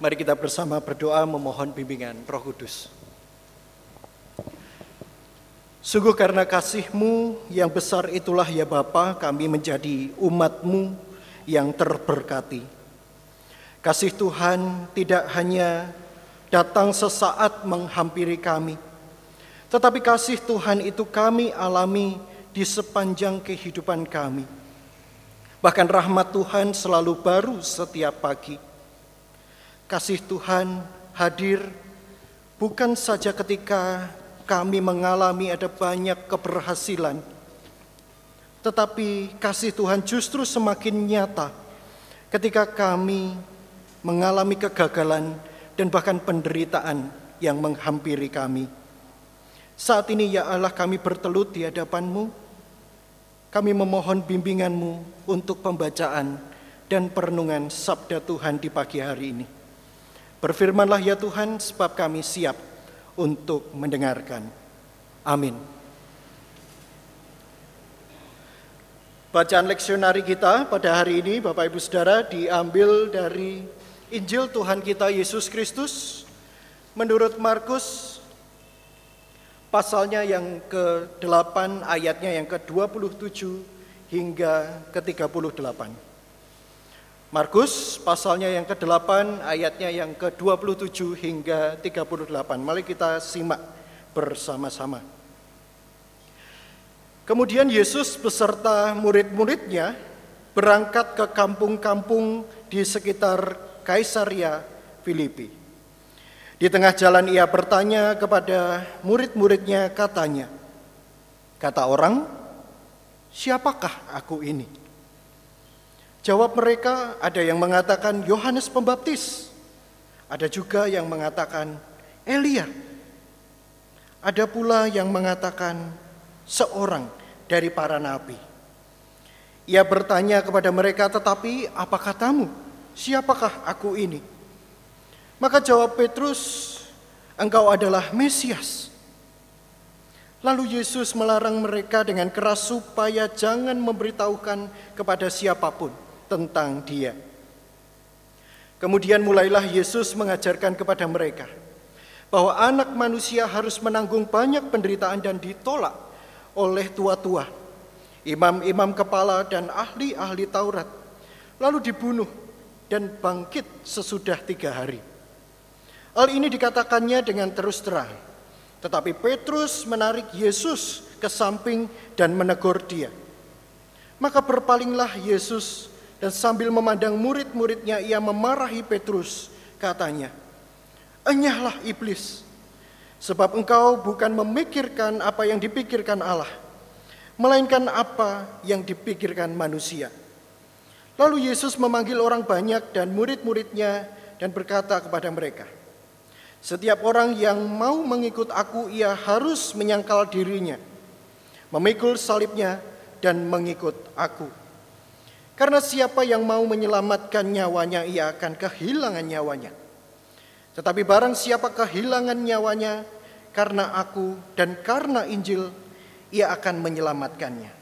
Mari kita bersama berdoa memohon bimbingan Roh Kudus. Sungguh karena kasihmu yang besar itulah ya Bapa kami menjadi umatmu yang terberkati. Kasih Tuhan tidak hanya datang sesaat menghampiri kami, tetapi kasih Tuhan itu kami alami di sepanjang kehidupan kami. Bahkan rahmat Tuhan selalu baru setiap pagi kasih Tuhan hadir bukan saja ketika kami mengalami ada banyak keberhasilan, tetapi kasih Tuhan justru semakin nyata ketika kami mengalami kegagalan dan bahkan penderitaan yang menghampiri kami. Saat ini ya Allah kami bertelut di hadapanmu, kami memohon bimbinganmu untuk pembacaan dan perenungan sabda Tuhan di pagi hari ini. Berfirmanlah ya Tuhan sebab kami siap untuk mendengarkan. Amin. Bacaan leksionari kita pada hari ini Bapak Ibu Saudara diambil dari Injil Tuhan kita Yesus Kristus menurut Markus pasalnya yang ke-8 ayatnya yang ke-27 hingga ke-38. Markus pasalnya yang ke-8 ayatnya yang ke-27 hingga 38. Mari kita simak bersama-sama. Kemudian Yesus beserta murid-muridnya berangkat ke kampung-kampung di sekitar Kaisaria Filipi. Di tengah jalan ia bertanya kepada murid-muridnya katanya, kata orang, siapakah aku ini? Jawab mereka, ada yang mengatakan Yohanes Pembaptis, ada juga yang mengatakan Elia, ada pula yang mengatakan seorang dari para nabi. Ia bertanya kepada mereka, "Tetapi apa katamu? Siapakah aku ini?" Maka jawab Petrus, "Engkau adalah Mesias." Lalu Yesus melarang mereka dengan keras supaya jangan memberitahukan kepada siapa pun tentang dia. Kemudian mulailah Yesus mengajarkan kepada mereka bahwa anak manusia harus menanggung banyak penderitaan dan ditolak oleh tua-tua, imam-imam kepala dan ahli-ahli Taurat, lalu dibunuh dan bangkit sesudah tiga hari. Hal ini dikatakannya dengan terus terang, tetapi Petrus menarik Yesus ke samping dan menegur dia. Maka berpalinglah Yesus dan sambil memandang murid-muridnya ia memarahi Petrus, katanya, Enyahlah iblis, sebab engkau bukan memikirkan apa yang dipikirkan Allah, melainkan apa yang dipikirkan manusia. Lalu Yesus memanggil orang banyak dan murid-muridnya dan berkata kepada mereka, Setiap orang yang mau mengikut aku ia harus menyangkal dirinya, memikul salibnya dan mengikut aku. Karena siapa yang mau menyelamatkan nyawanya, ia akan kehilangan nyawanya. Tetapi barang siapa kehilangan nyawanya karena aku dan karena Injil, ia akan menyelamatkannya.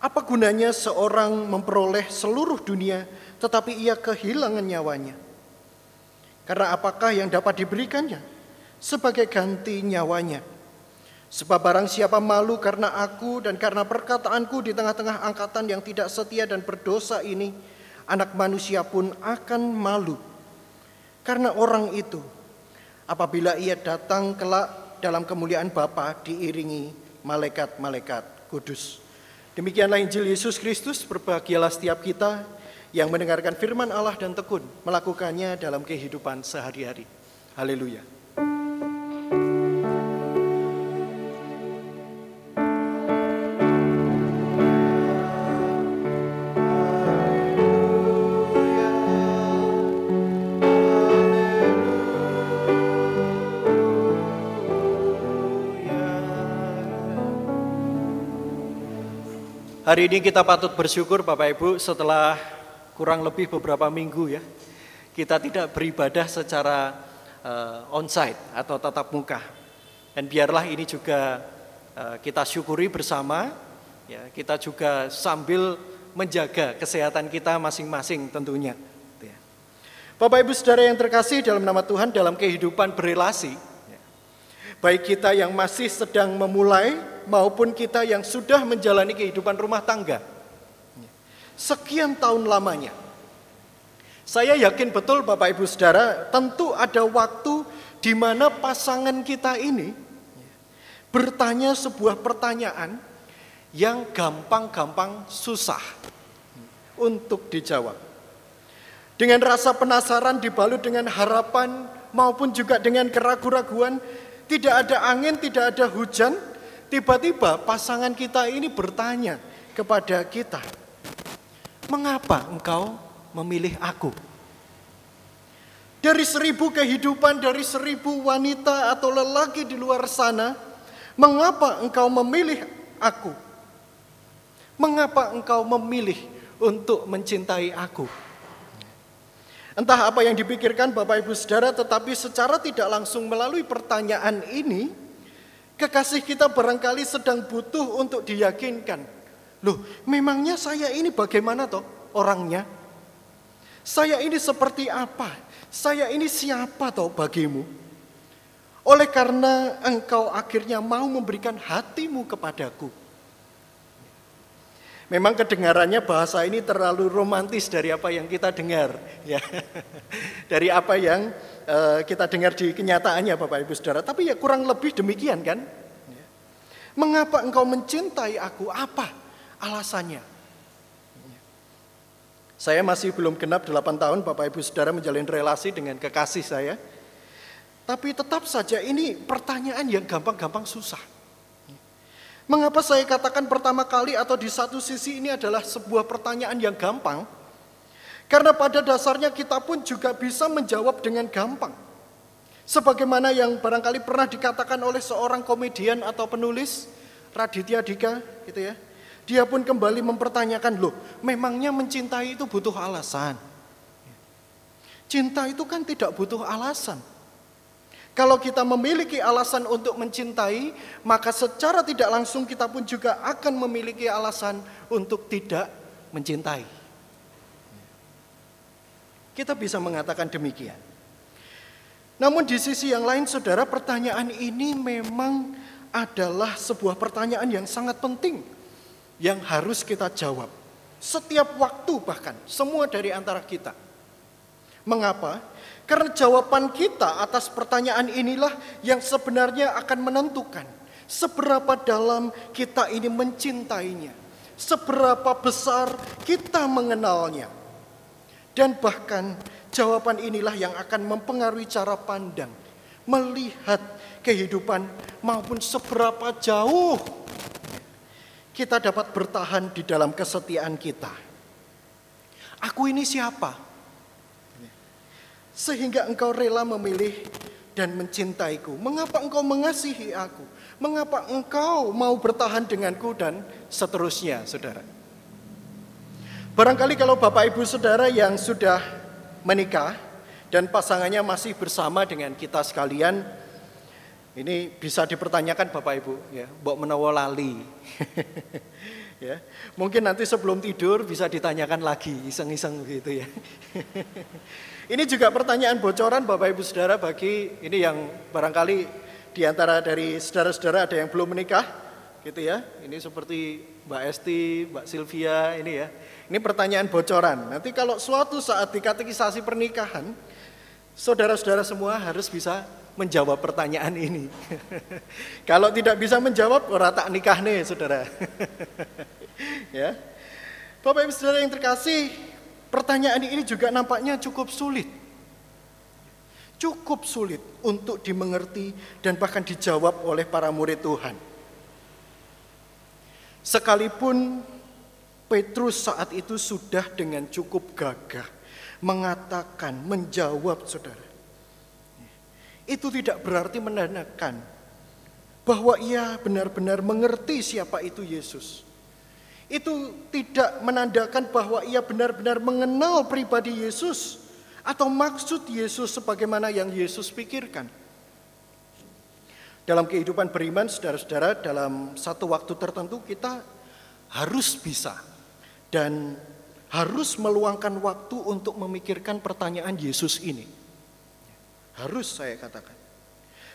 Apa gunanya seorang memperoleh seluruh dunia tetapi ia kehilangan nyawanya? Karena apakah yang dapat diberikannya sebagai ganti nyawanya? Sebab barang siapa malu karena aku dan karena perkataanku di tengah-tengah angkatan yang tidak setia dan berdosa ini, anak manusia pun akan malu. Karena orang itu, apabila ia datang kelak dalam kemuliaan Bapa diiringi malaikat-malaikat kudus. Demikianlah Injil Yesus Kristus, berbahagialah setiap kita yang mendengarkan firman Allah dan tekun melakukannya dalam kehidupan sehari-hari. Haleluya. Hari ini kita patut bersyukur Bapak Ibu setelah kurang lebih beberapa minggu ya. Kita tidak beribadah secara uh, onsite atau tatap muka. Dan biarlah ini juga uh, kita syukuri bersama ya. Kita juga sambil menjaga kesehatan kita masing-masing tentunya. Ya. Bapak Ibu Saudara yang terkasih dalam nama Tuhan dalam kehidupan berelasi, baik kita yang masih sedang memulai maupun kita yang sudah menjalani kehidupan rumah tangga. Sekian tahun lamanya. Saya yakin betul Bapak Ibu Saudara, tentu ada waktu di mana pasangan kita ini bertanya sebuah pertanyaan yang gampang-gampang susah untuk dijawab. Dengan rasa penasaran dibalut dengan harapan maupun juga dengan keraguan-raguan, tidak ada angin, tidak ada hujan, tiba-tiba pasangan kita ini bertanya kepada kita, "Mengapa engkau memilih aku?" Dari seribu kehidupan, dari seribu wanita atau lelaki di luar sana, mengapa engkau memilih aku? Mengapa engkau memilih untuk mencintai aku? Entah apa yang dipikirkan Bapak Ibu Saudara, tetapi secara tidak langsung melalui pertanyaan ini, kekasih kita barangkali sedang butuh untuk diyakinkan. Loh, memangnya saya ini bagaimana toh orangnya? Saya ini seperti apa? Saya ini siapa toh bagimu? Oleh karena engkau akhirnya mau memberikan hatimu kepadaku. Memang kedengarannya bahasa ini terlalu romantis dari apa yang kita dengar, ya, dari apa yang uh, kita dengar di kenyataannya, Bapak Ibu Saudara. Tapi ya kurang lebih demikian kan? Ya. Mengapa engkau mencintai aku? Apa alasannya? Ya. Saya masih belum genap 8 tahun Bapak Ibu Saudara menjalin relasi dengan kekasih saya. Tapi tetap saja ini pertanyaan yang gampang-gampang susah. Mengapa saya katakan pertama kali atau di satu sisi ini adalah sebuah pertanyaan yang gampang? Karena pada dasarnya kita pun juga bisa menjawab dengan gampang. Sebagaimana yang barangkali pernah dikatakan oleh seorang komedian atau penulis, Raditya Dika gitu ya. Dia pun kembali mempertanyakan, loh memangnya mencintai itu butuh alasan? Cinta itu kan tidak butuh alasan. Kalau kita memiliki alasan untuk mencintai, maka secara tidak langsung kita pun juga akan memiliki alasan untuk tidak mencintai. Kita bisa mengatakan demikian. Namun di sisi yang lain saudara pertanyaan ini memang adalah sebuah pertanyaan yang sangat penting yang harus kita jawab. Setiap waktu bahkan semua dari antara kita. Mengapa? Karena jawaban kita atas pertanyaan inilah yang sebenarnya akan menentukan seberapa dalam kita ini mencintainya, seberapa besar kita mengenalnya. Dan bahkan jawaban inilah yang akan mempengaruhi cara pandang, melihat kehidupan maupun seberapa jauh kita dapat bertahan di dalam kesetiaan kita. Aku ini siapa? Sehingga engkau rela memilih dan mencintaiku. Mengapa engkau mengasihi aku? Mengapa engkau mau bertahan denganku dan seterusnya, saudara. Barangkali kalau Bapak Ibu Saudara yang sudah menikah dan pasangannya masih bersama dengan kita sekalian, ini bisa dipertanyakan Bapak Ibu, ya, mbok menawa lali. ya. Mungkin nanti sebelum tidur bisa ditanyakan lagi, iseng-iseng gitu ya. Ini juga pertanyaan bocoran Bapak Ibu Saudara bagi ini yang barangkali di antara dari saudara-saudara ada yang belum menikah gitu ya. Ini seperti Mbak Esti, Mbak Sylvia ini ya. Ini pertanyaan bocoran. Nanti kalau suatu saat di pernikahan, saudara-saudara semua harus bisa menjawab pertanyaan ini. kalau tidak bisa menjawab, ora tak nikah nih, Saudara. ya. Bapak Ibu Saudara yang terkasih, Pertanyaan ini juga nampaknya cukup sulit. Cukup sulit untuk dimengerti dan bahkan dijawab oleh para murid Tuhan. Sekalipun Petrus saat itu sudah dengan cukup gagah mengatakan, menjawab saudara. Itu tidak berarti menandakan bahwa ia benar-benar mengerti siapa itu Yesus itu tidak menandakan bahwa ia benar-benar mengenal pribadi Yesus atau maksud Yesus sebagaimana yang Yesus pikirkan. Dalam kehidupan beriman, saudara-saudara, dalam satu waktu tertentu kita harus bisa dan harus meluangkan waktu untuk memikirkan pertanyaan Yesus ini. Harus saya katakan.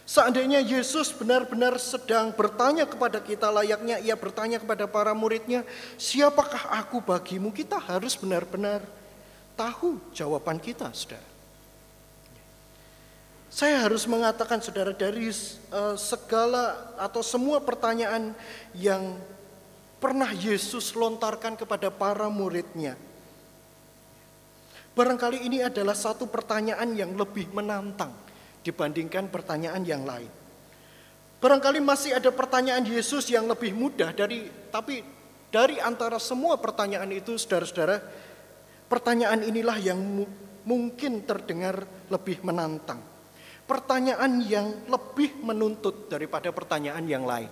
Seandainya Yesus benar-benar sedang bertanya kepada kita layaknya ia bertanya kepada para muridnya, siapakah aku bagimu? Kita harus benar-benar tahu jawaban kita, saudara. Saya harus mengatakan saudara dari uh, segala atau semua pertanyaan yang pernah Yesus lontarkan kepada para muridnya. Barangkali ini adalah satu pertanyaan yang lebih menantang dibandingkan pertanyaan yang lain. Barangkali masih ada pertanyaan Yesus yang lebih mudah dari tapi dari antara semua pertanyaan itu saudara-saudara, pertanyaan inilah yang mungkin terdengar lebih menantang. Pertanyaan yang lebih menuntut daripada pertanyaan yang lain.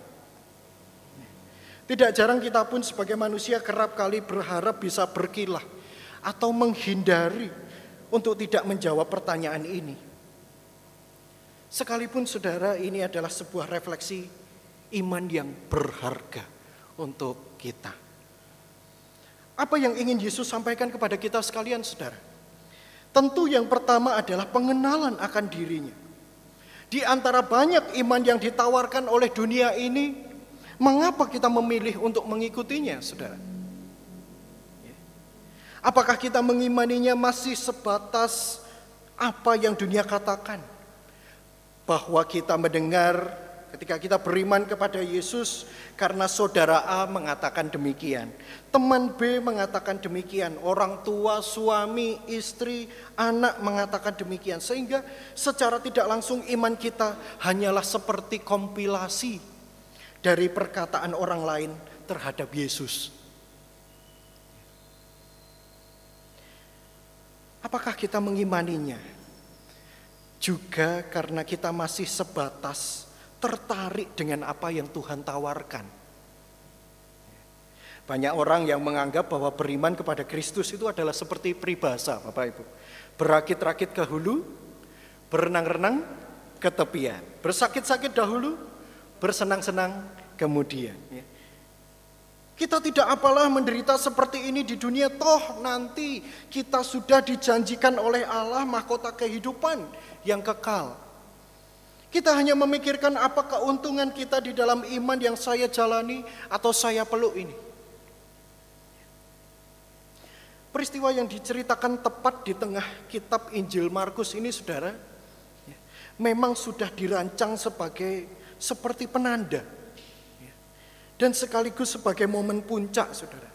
Tidak jarang kita pun sebagai manusia kerap kali berharap bisa berkilah atau menghindari untuk tidak menjawab pertanyaan ini. Sekalipun saudara ini adalah sebuah refleksi iman yang berharga untuk kita. Apa yang ingin Yesus sampaikan kepada kita sekalian saudara? Tentu yang pertama adalah pengenalan akan dirinya. Di antara banyak iman yang ditawarkan oleh dunia ini, Mengapa kita memilih untuk mengikutinya, saudara? Apakah kita mengimaninya masih sebatas apa yang dunia katakan? Bahwa kita mendengar ketika kita beriman kepada Yesus karena saudara A mengatakan demikian, teman B mengatakan demikian, orang tua, suami, istri, anak mengatakan demikian, sehingga secara tidak langsung iman kita hanyalah seperti kompilasi dari perkataan orang lain terhadap Yesus. Apakah kita mengimaninya? Juga karena kita masih sebatas tertarik dengan apa yang Tuhan tawarkan. Banyak orang yang menganggap bahwa beriman kepada Kristus itu adalah seperti peribahasa, Bapak Ibu. Berakit-rakit ke hulu, berenang-renang ke tepian. Bersakit-sakit dahulu, bersenang-senang kemudian. Ya. Kita tidak apalah menderita seperti ini di dunia, toh nanti kita sudah dijanjikan oleh Allah mahkota kehidupan yang kekal. Kita hanya memikirkan apa keuntungan kita di dalam iman yang saya jalani atau saya peluk ini. Peristiwa yang diceritakan tepat di tengah kitab Injil Markus ini saudara, ya, memang sudah dirancang sebagai seperti penanda dan sekaligus sebagai momen puncak saudara.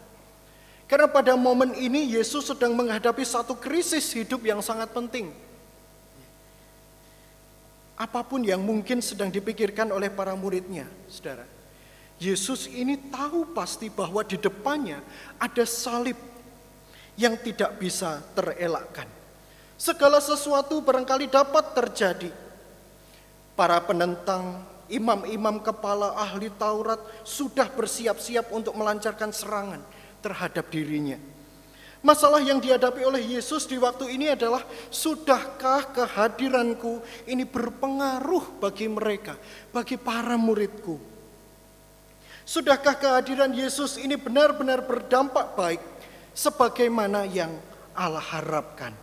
Karena pada momen ini Yesus sedang menghadapi satu krisis hidup yang sangat penting. Apa pun yang mungkin sedang dipikirkan oleh para muridnya, saudara. Yesus ini tahu pasti bahwa di depannya ada salib yang tidak bisa terelakkan. Segala sesuatu barangkali dapat terjadi. Para penentang imam-imam kepala ahli Taurat sudah bersiap-siap untuk melancarkan serangan terhadap dirinya. Masalah yang dihadapi oleh Yesus di waktu ini adalah sudahkah kehadiranku ini berpengaruh bagi mereka, bagi para muridku? Sudahkah kehadiran Yesus ini benar-benar berdampak baik sebagaimana yang Allah harapkan?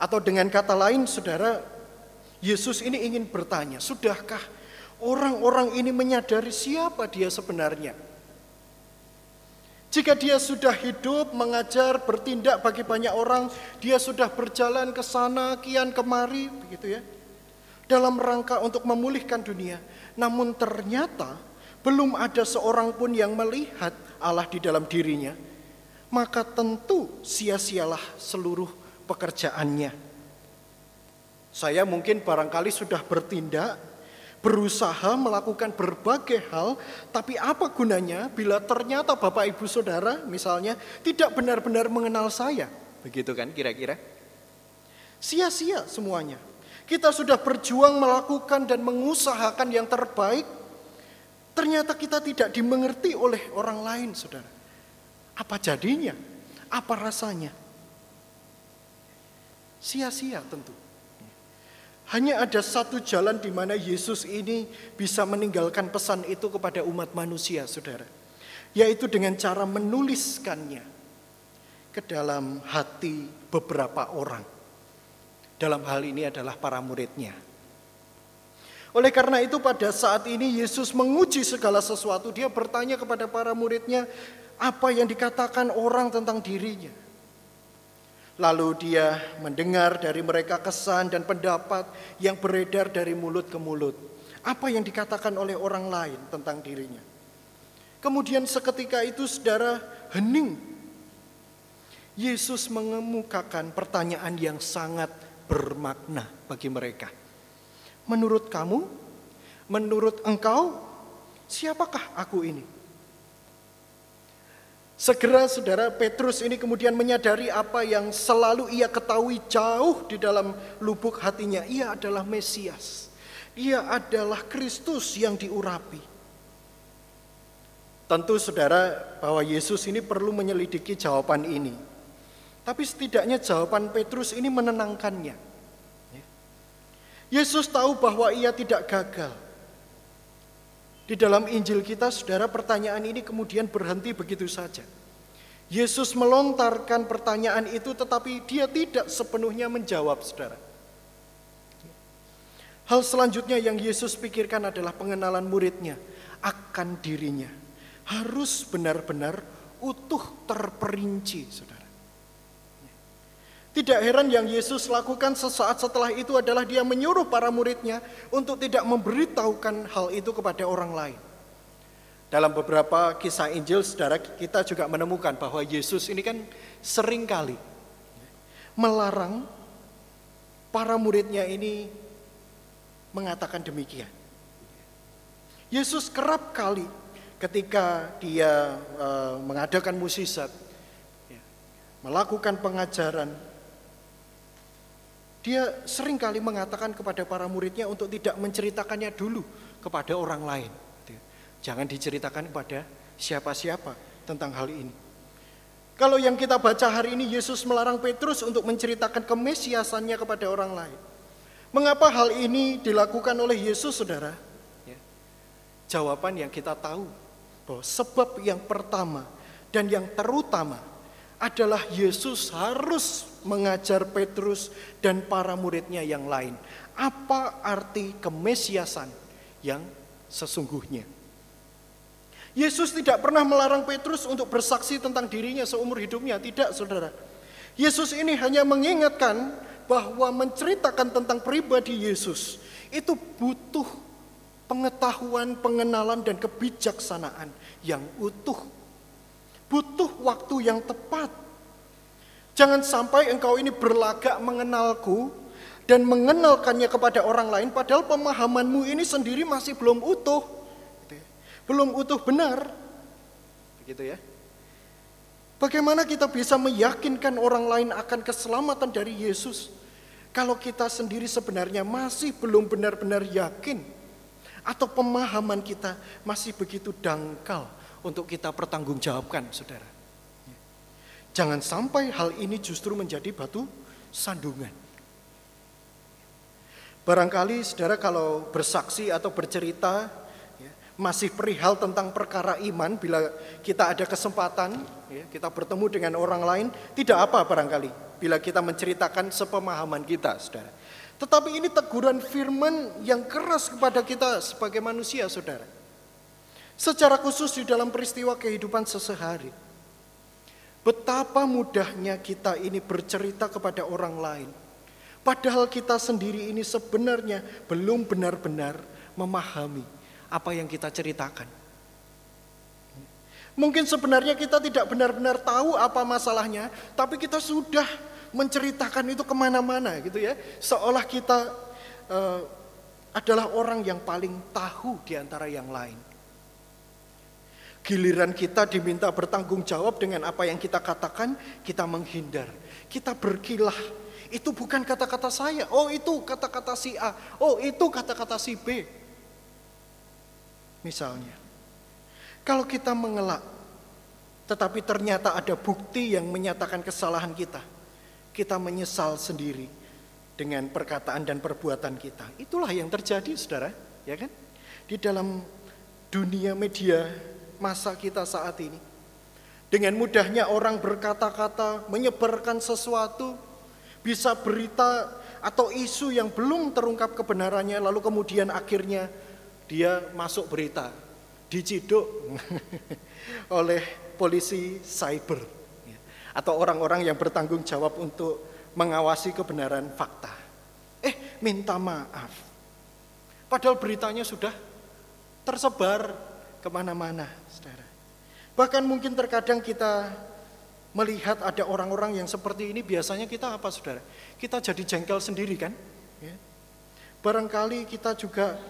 Atau dengan kata lain, saudara, Yesus ini ingin bertanya, sudahkah orang-orang ini menyadari siapa dia sebenarnya? Jika dia sudah hidup, mengajar, bertindak bagi banyak orang, dia sudah berjalan ke sana, kian kemari, begitu ya. Dalam rangka untuk memulihkan dunia. Namun ternyata belum ada seorang pun yang melihat Allah di dalam dirinya. Maka tentu sia-sialah seluruh pekerjaannya. Saya mungkin barangkali sudah bertindak, berusaha melakukan berbagai hal, tapi apa gunanya bila ternyata Bapak Ibu Saudara misalnya tidak benar-benar mengenal saya? Begitu kan kira-kira? Sia-sia semuanya. Kita sudah berjuang melakukan dan mengusahakan yang terbaik, ternyata kita tidak dimengerti oleh orang lain, Saudara. Apa jadinya? Apa rasanya? Sia-sia tentu. Hanya ada satu jalan di mana Yesus ini bisa meninggalkan pesan itu kepada umat manusia, saudara. Yaitu dengan cara menuliskannya ke dalam hati beberapa orang. Dalam hal ini adalah para muridnya. Oleh karena itu pada saat ini Yesus menguji segala sesuatu. Dia bertanya kepada para muridnya apa yang dikatakan orang tentang dirinya. Lalu dia mendengar dari mereka kesan dan pendapat yang beredar dari mulut ke mulut. Apa yang dikatakan oleh orang lain tentang dirinya. Kemudian seketika itu saudara hening. Yesus mengemukakan pertanyaan yang sangat bermakna bagi mereka. Menurut kamu, menurut engkau, siapakah aku ini? Segera saudara Petrus ini kemudian menyadari apa yang selalu ia ketahui jauh di dalam lubuk hatinya. Ia adalah Mesias. Ia adalah Kristus yang diurapi. Tentu saudara bahwa Yesus ini perlu menyelidiki jawaban ini. Tapi setidaknya jawaban Petrus ini menenangkannya. Yesus tahu bahwa ia tidak gagal. Di dalam Injil kita, saudara, pertanyaan ini kemudian berhenti begitu saja. Yesus melontarkan pertanyaan itu, tetapi dia tidak sepenuhnya menjawab, saudara. Hal selanjutnya yang Yesus pikirkan adalah pengenalan muridnya akan dirinya. Harus benar-benar utuh terperinci, saudara. Tidak heran yang Yesus lakukan sesaat setelah itu adalah dia menyuruh para muridnya untuk tidak memberitahukan hal itu kepada orang lain. Dalam beberapa kisah Injil, saudara kita juga menemukan bahwa Yesus ini kan sering kali melarang para muridnya ini mengatakan demikian. Yesus kerap kali ketika dia uh, mengadakan musisat, ya, melakukan pengajaran, dia sering kali mengatakan kepada para muridnya untuk tidak menceritakannya dulu kepada orang lain. Jangan diceritakan kepada siapa-siapa tentang hal ini. Kalau yang kita baca hari ini Yesus melarang Petrus untuk menceritakan kemesiasannya kepada orang lain. Mengapa hal ini dilakukan oleh Yesus saudara? Ya. Jawaban yang kita tahu bahwa sebab yang pertama dan yang terutama adalah Yesus harus mengajar Petrus dan para muridnya yang lain. Apa arti kemesiasan yang sesungguhnya? Yesus tidak pernah melarang Petrus untuk bersaksi tentang dirinya seumur hidupnya, tidak saudara. Yesus ini hanya mengingatkan bahwa menceritakan tentang pribadi Yesus itu butuh pengetahuan, pengenalan, dan kebijaksanaan yang utuh butuh waktu yang tepat. Jangan sampai engkau ini berlagak mengenalku dan mengenalkannya kepada orang lain padahal pemahamanmu ini sendiri masih belum utuh. Gitu ya. Belum utuh benar. Begitu ya. Bagaimana kita bisa meyakinkan orang lain akan keselamatan dari Yesus kalau kita sendiri sebenarnya masih belum benar-benar yakin atau pemahaman kita masih begitu dangkal untuk kita pertanggungjawabkan, saudara. Jangan sampai hal ini justru menjadi batu sandungan. Barangkali saudara kalau bersaksi atau bercerita ya, masih perihal tentang perkara iman bila kita ada kesempatan ya, kita bertemu dengan orang lain tidak apa barangkali bila kita menceritakan sepemahaman kita saudara. Tetapi ini teguran firman yang keras kepada kita sebagai manusia saudara. Secara khusus di dalam peristiwa kehidupan sesehari. Betapa mudahnya kita ini bercerita kepada orang lain. Padahal kita sendiri ini sebenarnya belum benar-benar memahami apa yang kita ceritakan. Mungkin sebenarnya kita tidak benar-benar tahu apa masalahnya, tapi kita sudah menceritakan itu ke mana-mana gitu ya. Seolah kita uh, adalah orang yang paling tahu di antara yang lain. Giliran kita diminta bertanggung jawab dengan apa yang kita katakan, kita menghindar. Kita berkilah. Itu bukan kata-kata saya. Oh itu kata-kata si A. Oh itu kata-kata si B. Misalnya. Kalau kita mengelak, tetapi ternyata ada bukti yang menyatakan kesalahan kita. Kita menyesal sendiri dengan perkataan dan perbuatan kita. Itulah yang terjadi saudara. Ya kan? Di dalam dunia media masa kita saat ini. Dengan mudahnya orang berkata-kata, menyebarkan sesuatu, bisa berita atau isu yang belum terungkap kebenarannya, lalu kemudian akhirnya dia masuk berita, diciduk oleh polisi cyber ya, atau orang-orang yang bertanggung jawab untuk mengawasi kebenaran fakta. Eh, minta maaf. Padahal beritanya sudah tersebar ke mana-mana. Bahkan mungkin terkadang kita melihat ada orang-orang yang seperti ini biasanya kita apa saudara? Kita jadi jengkel sendiri kan? Ya. Barangkali kita juga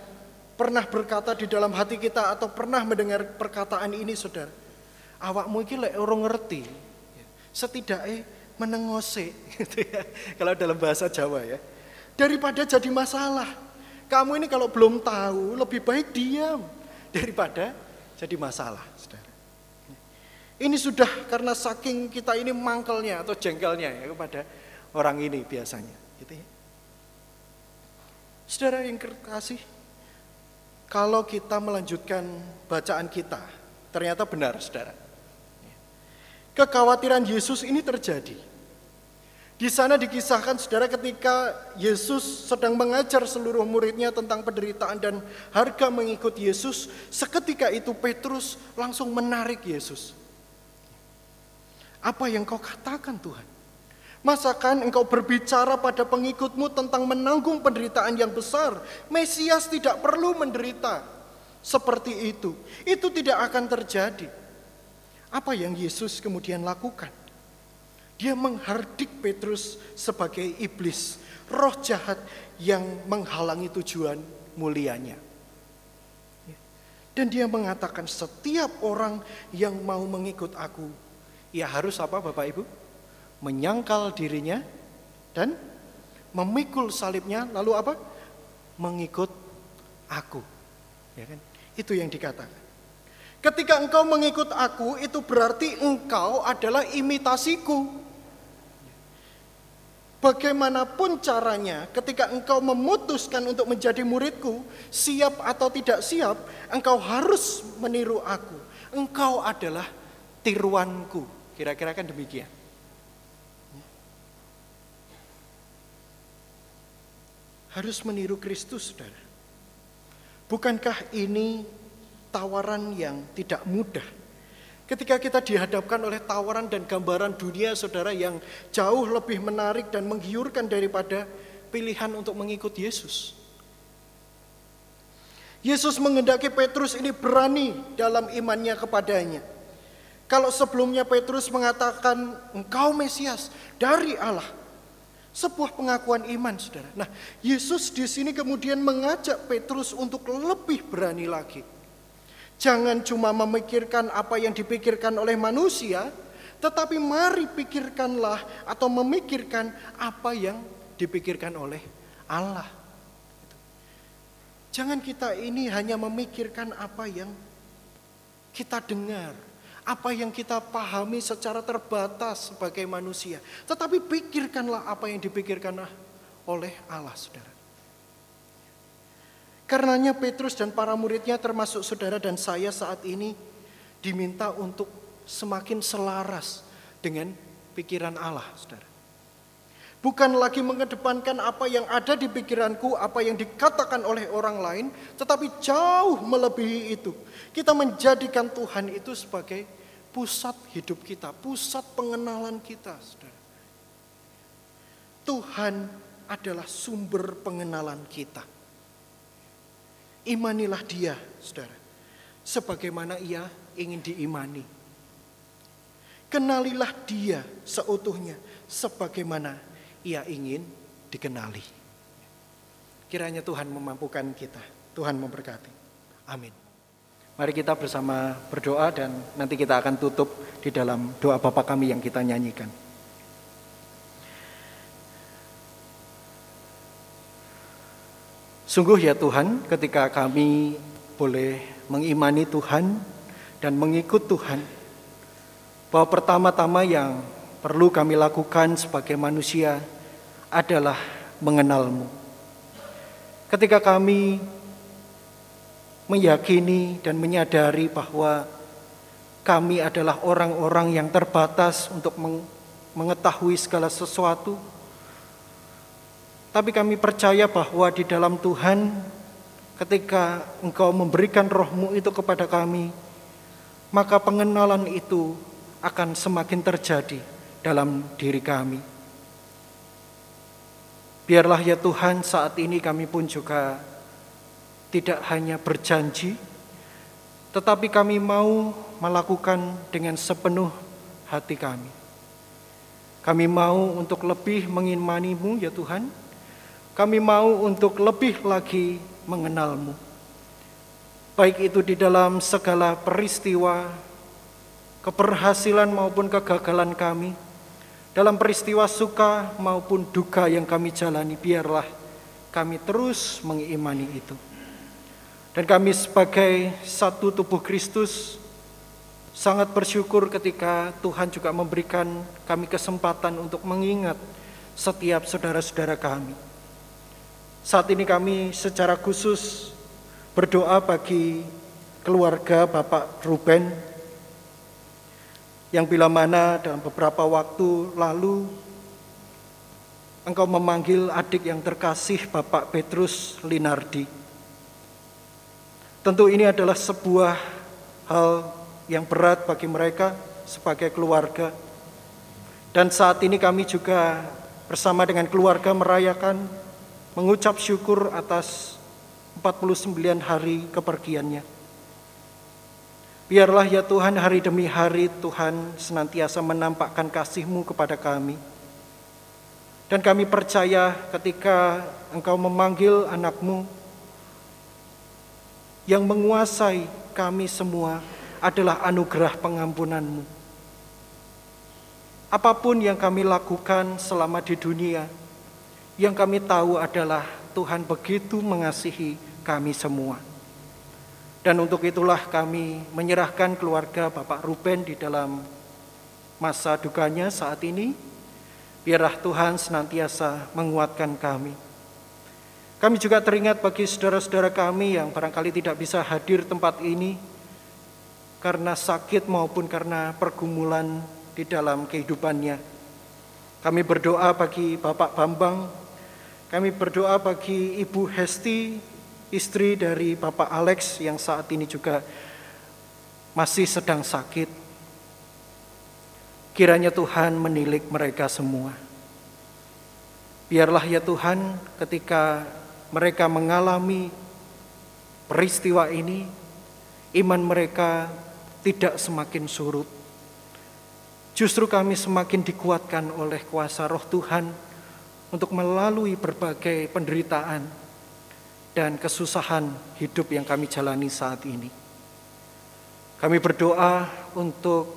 pernah berkata di dalam hati kita atau pernah mendengar perkataan ini saudara. Awak mungkin lek orang ngerti. Ya. Setidaknya menengose gitu ya. Kalau dalam bahasa Jawa ya. Daripada jadi masalah. Kamu ini kalau belum tahu lebih baik diam daripada jadi masalah. Ini sudah karena saking kita ini mangkelnya atau jengkelnya ya kepada orang ini biasanya. Gitu ya. Saudara yang kasih, kalau kita melanjutkan bacaan kita, ternyata benar saudara. Kekhawatiran Yesus ini terjadi. Di sana dikisahkan saudara ketika Yesus sedang mengajar seluruh muridnya tentang penderitaan dan harga mengikut Yesus, seketika itu Petrus langsung menarik Yesus. Apa yang kau katakan Tuhan? Masakan engkau berbicara pada pengikutmu tentang menanggung penderitaan yang besar? Mesias tidak perlu menderita seperti itu. Itu tidak akan terjadi. Apa yang Yesus kemudian lakukan? Dia menghardik Petrus sebagai iblis, roh jahat yang menghalangi tujuan mulianya. Dan dia mengatakan setiap orang yang mau mengikut aku ia harus apa Bapak Ibu? Menyangkal dirinya dan memikul salibnya lalu apa? Mengikut aku. Ya kan? Itu yang dikatakan. Ketika engkau mengikut aku itu berarti engkau adalah imitasiku. Bagaimanapun caranya, ketika engkau memutuskan untuk menjadi muridku, siap atau tidak siap, engkau harus meniru aku. Engkau adalah tiruanku. Kira-kira kan demikian. Harus meniru Kristus, saudara. Bukankah ini tawaran yang tidak mudah? Ketika kita dihadapkan oleh tawaran dan gambaran dunia saudara yang jauh lebih menarik dan menggiurkan daripada pilihan untuk mengikut Yesus. Yesus mengendaki Petrus ini berani dalam imannya kepadanya. Kalau sebelumnya Petrus mengatakan engkau Mesias dari Allah. Sebuah pengakuan iman, saudara. Nah, Yesus di sini kemudian mengajak Petrus untuk lebih berani lagi. Jangan cuma memikirkan apa yang dipikirkan oleh manusia, tetapi mari pikirkanlah atau memikirkan apa yang dipikirkan oleh Allah. Jangan kita ini hanya memikirkan apa yang kita dengar, apa yang kita pahami secara terbatas sebagai manusia. Tetapi pikirkanlah apa yang dipikirkan oleh Allah, saudara. Karenanya Petrus dan para muridnya termasuk saudara dan saya saat ini diminta untuk semakin selaras dengan pikiran Allah, saudara. Bukan lagi mengedepankan apa yang ada di pikiranku, apa yang dikatakan oleh orang lain, tetapi jauh melebihi itu. Kita menjadikan Tuhan itu sebagai pusat hidup kita, pusat pengenalan kita, saudara. Tuhan adalah sumber pengenalan kita. Imanilah dia, saudara. Sebagaimana ia ingin diimani. Kenalilah dia seutuhnya sebagaimana ia ingin dikenali. Kiranya Tuhan memampukan kita. Tuhan memberkati. Amin. Mari kita bersama berdoa dan nanti kita akan tutup di dalam doa Bapa kami yang kita nyanyikan. Sungguh ya Tuhan, ketika kami boleh mengimani Tuhan dan mengikut Tuhan, bahwa pertama-tama yang perlu kami lakukan sebagai manusia adalah mengenalmu. Ketika kami meyakini dan menyadari bahwa kami adalah orang-orang yang terbatas untuk mengetahui segala sesuatu. Tapi kami percaya bahwa di dalam Tuhan ketika Engkau memberikan rohmu itu kepada kami, maka pengenalan itu akan semakin terjadi dalam diri kami. Biarlah ya Tuhan saat ini kami pun juga tidak hanya berjanji, tetapi kami mau melakukan dengan sepenuh hati kami. Kami mau untuk lebih mengimanimu ya Tuhan. Kami mau untuk lebih lagi mengenalmu. Baik itu di dalam segala peristiwa, keberhasilan maupun kegagalan kami, dalam peristiwa suka maupun duka yang kami jalani, biarlah kami terus mengimani itu. Dan kami sebagai satu tubuh Kristus sangat bersyukur ketika Tuhan juga memberikan kami kesempatan untuk mengingat setiap saudara-saudara kami. Saat ini kami secara khusus berdoa bagi keluarga Bapak Ruben yang bila mana dalam beberapa waktu lalu engkau memanggil adik yang terkasih Bapak Petrus Linardi Tentu ini adalah sebuah hal yang berat bagi mereka sebagai keluarga. Dan saat ini kami juga bersama dengan keluarga merayakan mengucap syukur atas 49 hari kepergiannya. Biarlah ya Tuhan hari demi hari Tuhan senantiasa menampakkan kasih-Mu kepada kami. Dan kami percaya ketika Engkau memanggil anakmu yang menguasai kami semua adalah anugerah pengampunanmu. Apa pun yang kami lakukan selama di dunia, yang kami tahu adalah Tuhan begitu mengasihi kami semua. Dan untuk itulah kami menyerahkan keluarga Bapak Ruben di dalam masa dukanya saat ini. Biarlah Tuhan senantiasa menguatkan kami. Kami juga teringat bagi saudara-saudara kami yang barangkali tidak bisa hadir tempat ini karena sakit maupun karena pergumulan di dalam kehidupannya. Kami berdoa bagi Bapak Bambang, kami berdoa bagi Ibu Hesti, istri dari Bapak Alex yang saat ini juga masih sedang sakit. Kiranya Tuhan menilik mereka semua. Biarlah ya Tuhan ketika mereka mengalami peristiwa ini, iman mereka tidak semakin surut. Justru kami semakin dikuatkan oleh kuasa roh Tuhan untuk melalui berbagai penderitaan dan kesusahan hidup yang kami jalani saat ini. Kami berdoa untuk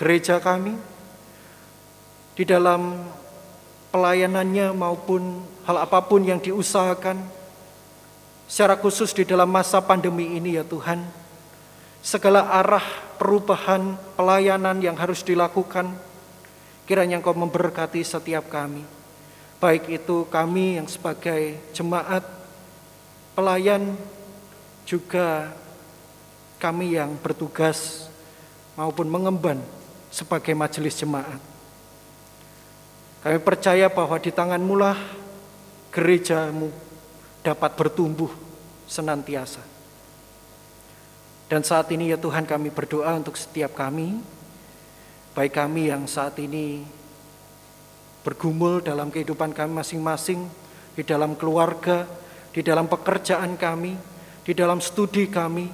gereja kami di dalam pelayanannya maupun hal apa pun yang diusahakan secara khusus di dalam masa pandemi ini ya Tuhan segala arah perubahan pelayanan yang harus dilakukan kiranya Engkau memberkati setiap kami. Baik itu kami yang sebagai jemaat pelayan juga kami yang bertugas maupun mengemban sebagai majelis jemaat. Kami percaya bahwa di tanganmu lah gerejamu dapat bertumbuh senantiasa. Dan saat ini ya Tuhan kami berdoa untuk setiap kami, baik kami yang saat ini bergumul dalam kehidupan kami masing-masing, di dalam keluarga, di dalam pekerjaan kami, di dalam studi kami,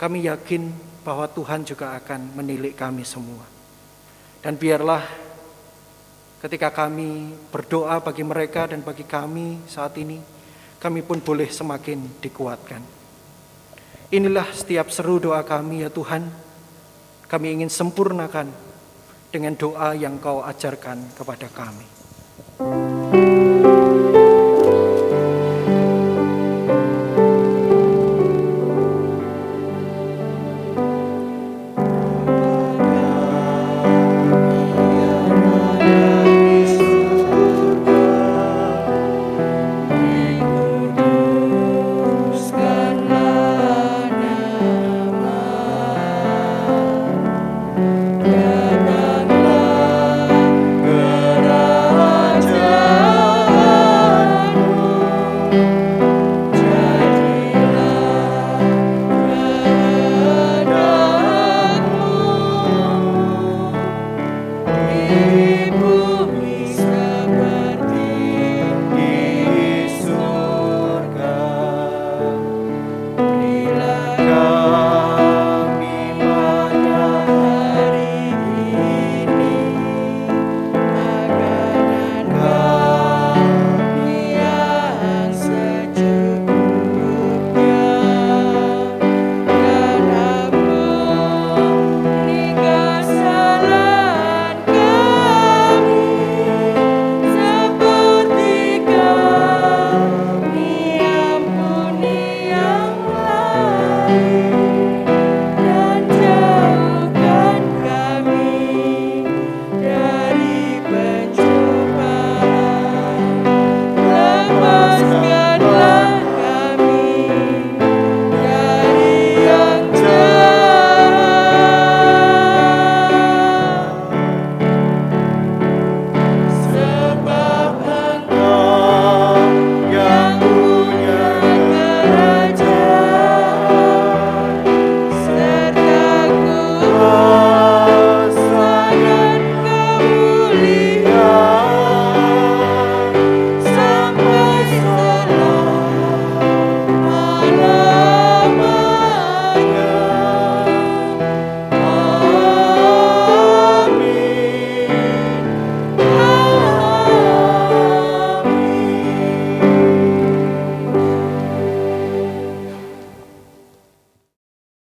kami yakin bahwa Tuhan juga akan menilik kami semua. Dan biarlah Ketika kami berdoa bagi mereka dan bagi kami saat ini, kami pun boleh semakin dikuatkan. Inilah setiap seru doa kami ya Tuhan. Kami ingin sempurnakan dengan doa yang Kau ajarkan kepada kami.